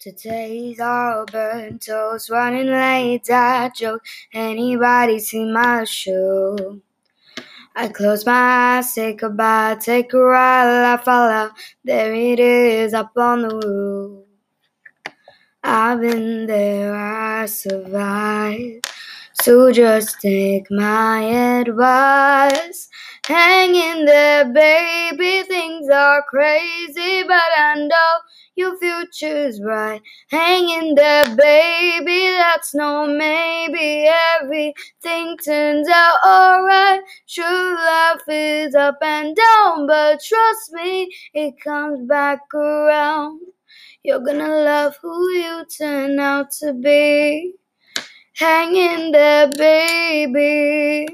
Today's all burnt toast, running late, dad joke. Anybody see my show? I close my eyes, say goodbye, take a ride, laugh out. There it is, up on the roof. I've been there, I survived. So just take my advice. Hang in there, baby. Things are crazy, but I know your future's bright. Hang in there, baby. That's no maybe. Everything turns out alright. True love is up and down, but trust me, it comes back around. You're gonna love who you turn out to be. Hang in there, baby.